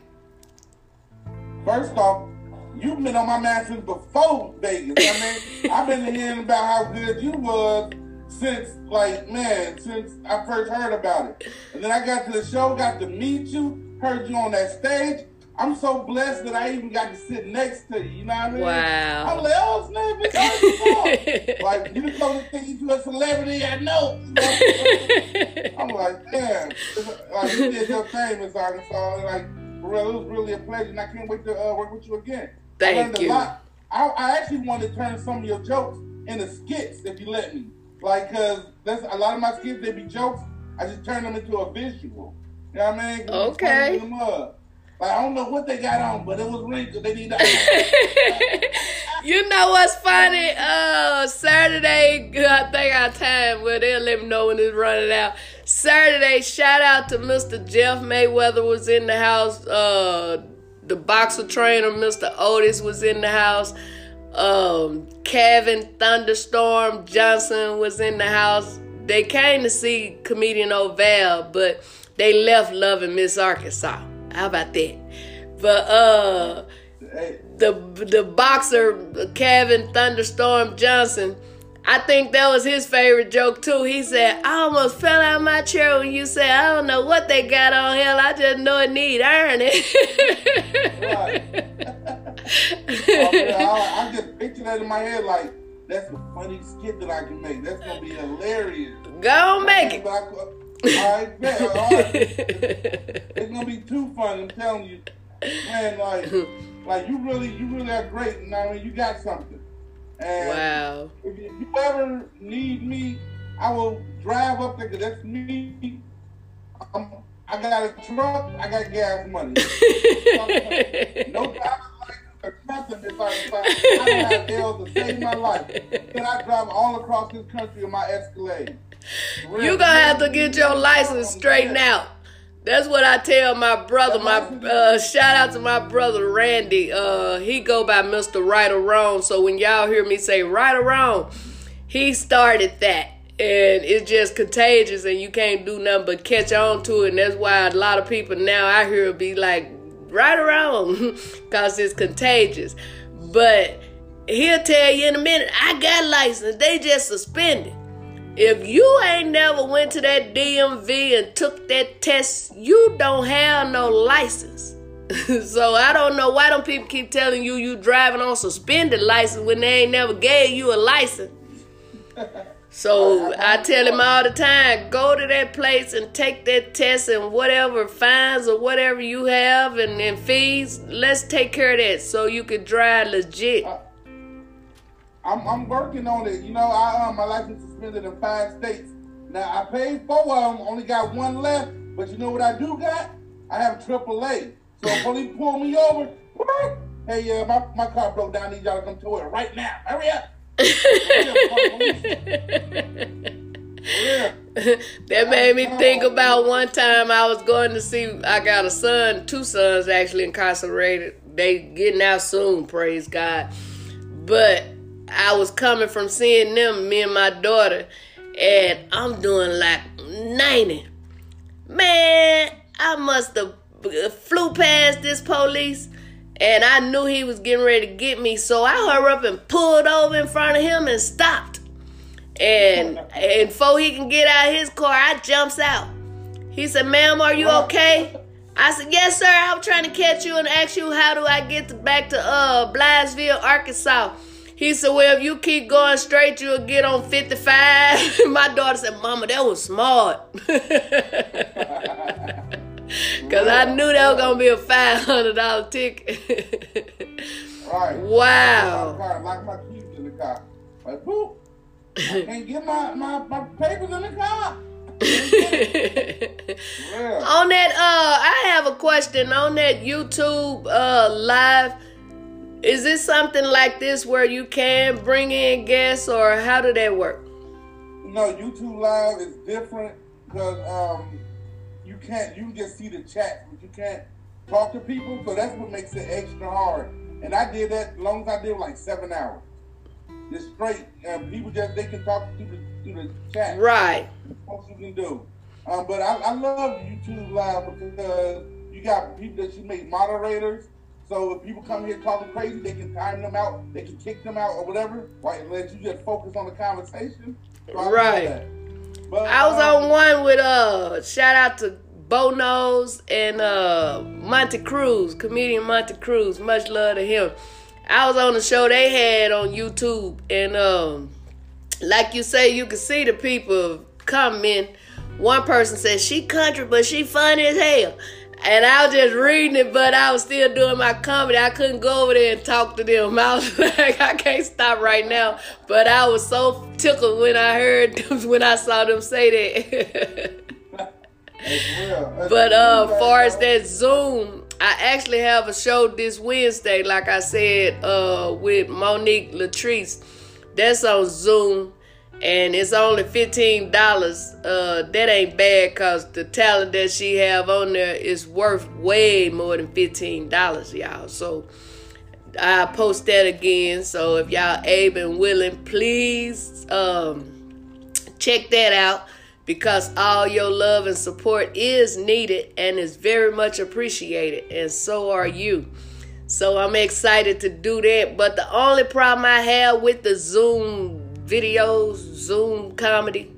First off, you've been on my since before Vegas. I mean, I've been hearing about how good you was since, like, man, since I first heard about it. And then I got to the show, got to meet you, heard you on that stage. I'm so blessed that I even got to sit next to you. You know what I mean? Wow. I'm like, oh, snap, it's like, you the closest thing to a celebrity I know. I'm like, damn. Like, you did your thing, Miss Arkansas. Like, for real, it was really a pleasure, and I can't wait to uh, work with you again. Thank I you. A lot. I, I actually want to turn some of your jokes into skits, if you let me. Like, cause that's a lot of my skits. They be jokes. I just turn them into a visual. You know what I mean? Okay. Like, I don't know what they got on, but it was wrinkled. They need. You know what's funny? Uh, Saturday, I think our time. Well, they'll let me know when it's running out. Saturday, shout out to Mr. Jeff Mayweather was in the house. Uh, the boxer trainer, Mr. Otis, was in the house. Um, Kevin Thunderstorm Johnson was in the house. They came to see comedian Oval, but they left loving Miss Arkansas. How about that? But uh hey, the the boxer Kevin Thunderstorm Johnson, I think that was his favorite joke too. He said, "I almost fell out of my chair when you said I don't know what they got on hell. I just know it need ironing." oh, man, I, I just picture that in my head like, that's the funniest skit that I can make. That's going to be hilarious. Go make it. But I- all right, bet, all right. It's gonna be too fun. I'm telling you, man. Like, like you really, you really are great. And I mean, you got something. And Wow. if you, ever need me, I will drive up there. Cause that's me. I'm, I got a truck. I got gas money. no license. a captain beside the I don't have L's to save my life. Can I drive all across this country in my Escalade? You gonna have to get your license straightened out. That's what I tell my brother. My uh, shout out to my brother Randy. Uh, he go by Mister Right or Wrong. So when y'all hear me say right or wrong, he started that, and it's just contagious, and you can't do nothing but catch on to it. And that's why a lot of people now I hear be like right or wrong, cause it's contagious. But he'll tell you in a minute, I got license. They just suspended. If you ain't never went to that DMV and took that test, you don't have no license. so I don't know why don't people keep telling you you driving on suspended license when they ain't never gave you a license. So I tell him all the time, go to that place and take that test and whatever fines or whatever you have and, and fees, let's take care of that so you can drive legit. Uh, I'm, I'm working on it. You know, I um, my license suspended in five states. Now I paid four of them, only got one left. But you know what I do got? I have a AAA. So if police pull me over, hey, uh, my, my car broke down. I need y'all to come to it right now. Hurry up. that made me think about one time I was going to see. I got a son, two sons actually incarcerated. They getting out soon, praise God. But I was coming from seeing them, me and my daughter, and I'm doing like 90. Man, I must have flew past this police and I knew he was getting ready to get me, so I hurried up and pulled over in front of him and stopped. And and before he can get out of his car, I jumps out. He said, "Ma'am, are you okay?" I said, "Yes, sir. I'm trying to catch you and ask you how do I get to, back to uh Blytheville, Arkansas." He said, Well, if you keep going straight, you'll get on 55. My daughter said, Mama, that was smart. Because I knew that was going to be a $500 ticket. right. Wow. Lock my keys in the car. Like, boop. I can't get my, my, my papers in the car. yeah. On that, uh, I have a question. On that YouTube uh live, is this something like this where you can bring in guests, or how did that work? No, YouTube Live is different because um, you can't. You can just see the chat, but you can't talk to people. So that's what makes it extra hard. And I did that. As long as I did like seven hours, just straight. Um, people just they can talk through the through the chat. Right. What you can do. Um, but I, I love YouTube Live because you got people that you make moderators so if people come here talking crazy, they can time them out, they can kick them out or whatever. Right? Let you just focus on the conversation. So right. But, I was um, on one with uh shout out to Bo Knows and uh Monte Cruz, comedian Monte Cruz. Much love to him. I was on the show they had on YouTube and um like you say, you can see the people comment. One person said she country, but she funny as hell. And I was just reading it, but I was still doing my comedy. I couldn't go over there and talk to them. I was like, I can't stop right now. But I was so tickled when I heard them, when I saw them say that. but uh, far as that Zoom, I actually have a show this Wednesday, like I said, uh, with Monique Latrice. That's on Zoom and it's only fifteen dollars. Uh, that ain't bad cause the talent that she have on there is worth way more than fifteen dollars, y'all. So I post that again. So if y'all able and willing, please um, check that out because all your love and support is needed and is very much appreciated, and so are you. So I'm excited to do that. But the only problem I have with the Zoom videos, Zoom comedy.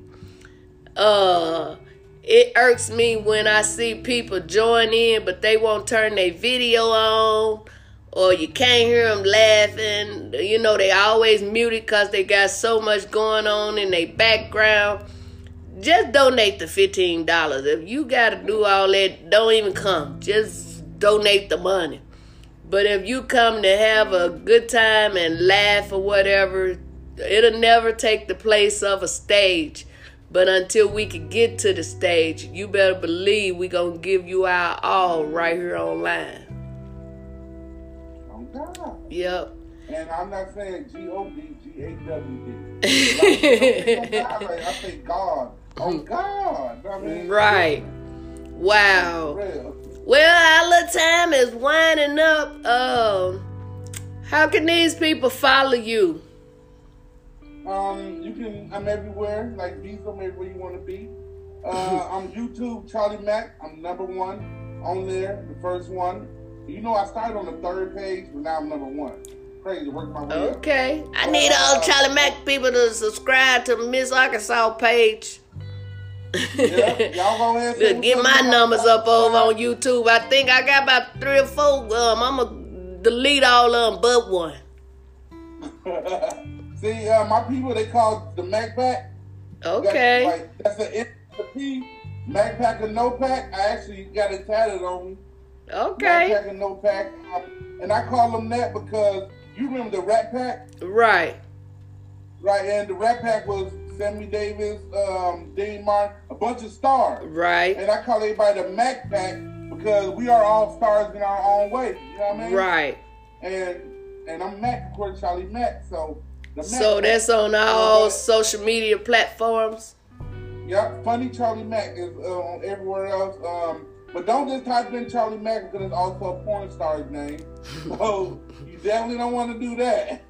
Uh, it irks me when I see people join in, but they won't turn their video on, or you can't hear them laughing. You know, they always muted because they got so much going on in their background. Just donate the $15. If you got to do all that, don't even come. Just donate the money. But if you come to have a good time and laugh or whatever, It'll never take the place of a stage. But until we can get to the stage, you better believe we gonna give you our all right here online. Oh God. Yep. And I'm not saying G O D G A W D. I say God. Oh God. I mean, right. Wow. Well, our little time is winding up. Um, how can these people follow you? Um, you can. I'm everywhere. Like these, I'm everywhere you want to be. Uh, I'm YouTube Charlie Mac. I'm number one on there, the first one. You know, I started on the third page, but now I'm number one. Crazy, work my way up. Okay. I need all Charlie Mac people to subscribe to Miss Arkansas page. Yeah, y'all go ahead. and To get my numbers up over on YouTube. I think I got about three or four. Um, I'm gonna delete all of them but one. See, uh, my people, they call the Mac Pack. That's Okay. like that's the N the P. Mac Pack and No Pack. I actually got it tatted on me. Mac Okay. Pack and No Pack. Um, and I call them that because you remember the Rat Pack, Right. right? And the Rat Pack was Sammy Davis, um, Dean Martin, a bunch of stars. Right. And I call everybody the Mac Pack because we are all stars in our own way. You know what I mean? Right. And and I'm Mac, according to Charlie Mac. So So that's on all Uh, social media platforms. Yep, funny Charlie Mac is uh, on everywhere else. Um, but don't just type in Charlie Mac because it's also a porn star's name. So you definitely don't want to do that.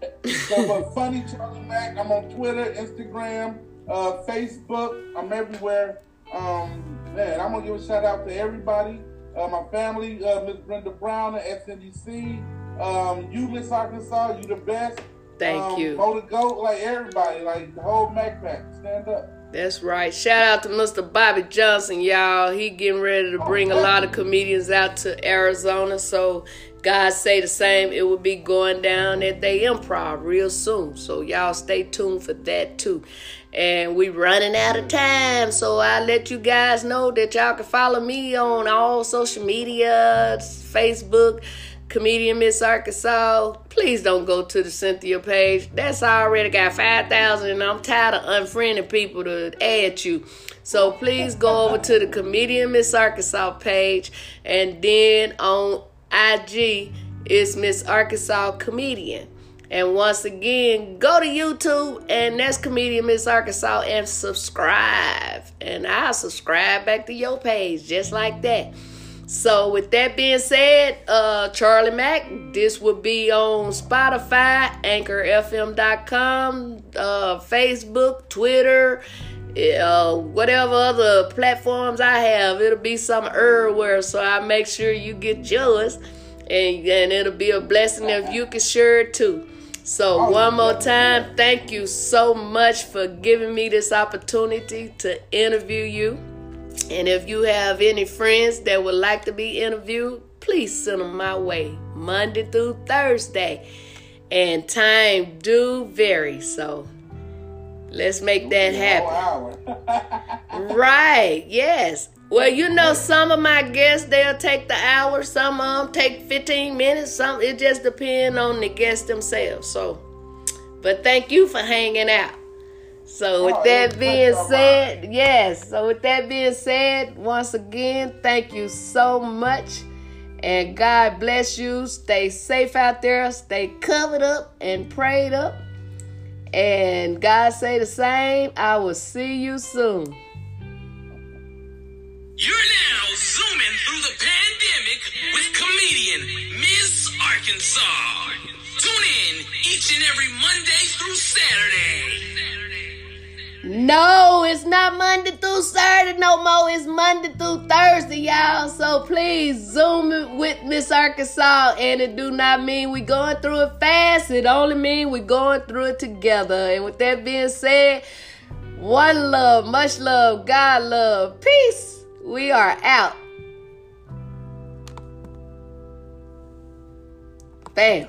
so, but funny Charlie Mac. I'm on Twitter, Instagram, uh, Facebook. I'm everywhere. Um, man, I'm gonna give a shout out to everybody. Uh, my family, uh, Miss Brenda Brown at SNDC. Um, you, Miss Arkansas, you the best. Thank um, you. Motor Goat, like everybody, like the whole Mac Pack. Stand up. That's right. Shout out to Mr. Bobby Johnson, y'all. He getting ready to bring a lot of comedians out to Arizona. So God say the same. It will be going down at they improv real soon. So y'all stay tuned for that too. And we running out of time. So I let you guys know that y'all can follow me on all social media, Facebook, comedian Miss Arkansas. Please don't go to the Cynthia page. That's already got 5,000 and I'm tired of unfriending people to add you. So please go over to the comedian Miss Arkansas page and then on IG it's Miss Arkansas Comedian. And once again, go to YouTube and that's Comedian Miss Arkansas and subscribe. And I'll subscribe back to your page just like that. So with that being said, uh Charlie Mac, this will be on Spotify, AnchorFM.com, uh, Facebook, Twitter, uh, whatever other platforms I have. It'll be some everywhere, so I make sure you get yours, and and it'll be a blessing if you can share it too. So Oh, one more time, thank you so much for giving me this opportunity to interview you. And if you have any friends that would like to be interviewed, please send them my way Monday through Thursday. And time do vary, so let's make that happen. Right, yes. Well, you know, some of my guests they'll take the hour, some of them take 15 minutes, some it just depends on the guests themselves. So, but thank you for hanging out. So, with Oh, that being much said, yes. So, with that being said, once again, thank you so much. And God bless you. Stay safe out there. Stay covered up and prayed up. And God say the same. I will see you soon. You're now zooming through the pandemic with comedian Miss Arkansas. Tune in each and every Monday through Saturday. No, it's not Monday through Saturday no more. It's Monday through Thursday, y'all. So please zoom it with Miss Arkansas. And it do not mean we going through it fast. It only mean we going through it together. And with that being said, one love, much love, God love, peace. We are out. Bam.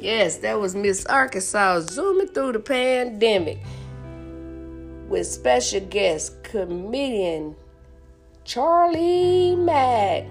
Yes, that was Miss Arkansas zooming through the pandemic with special guest comedian Charlie Mac.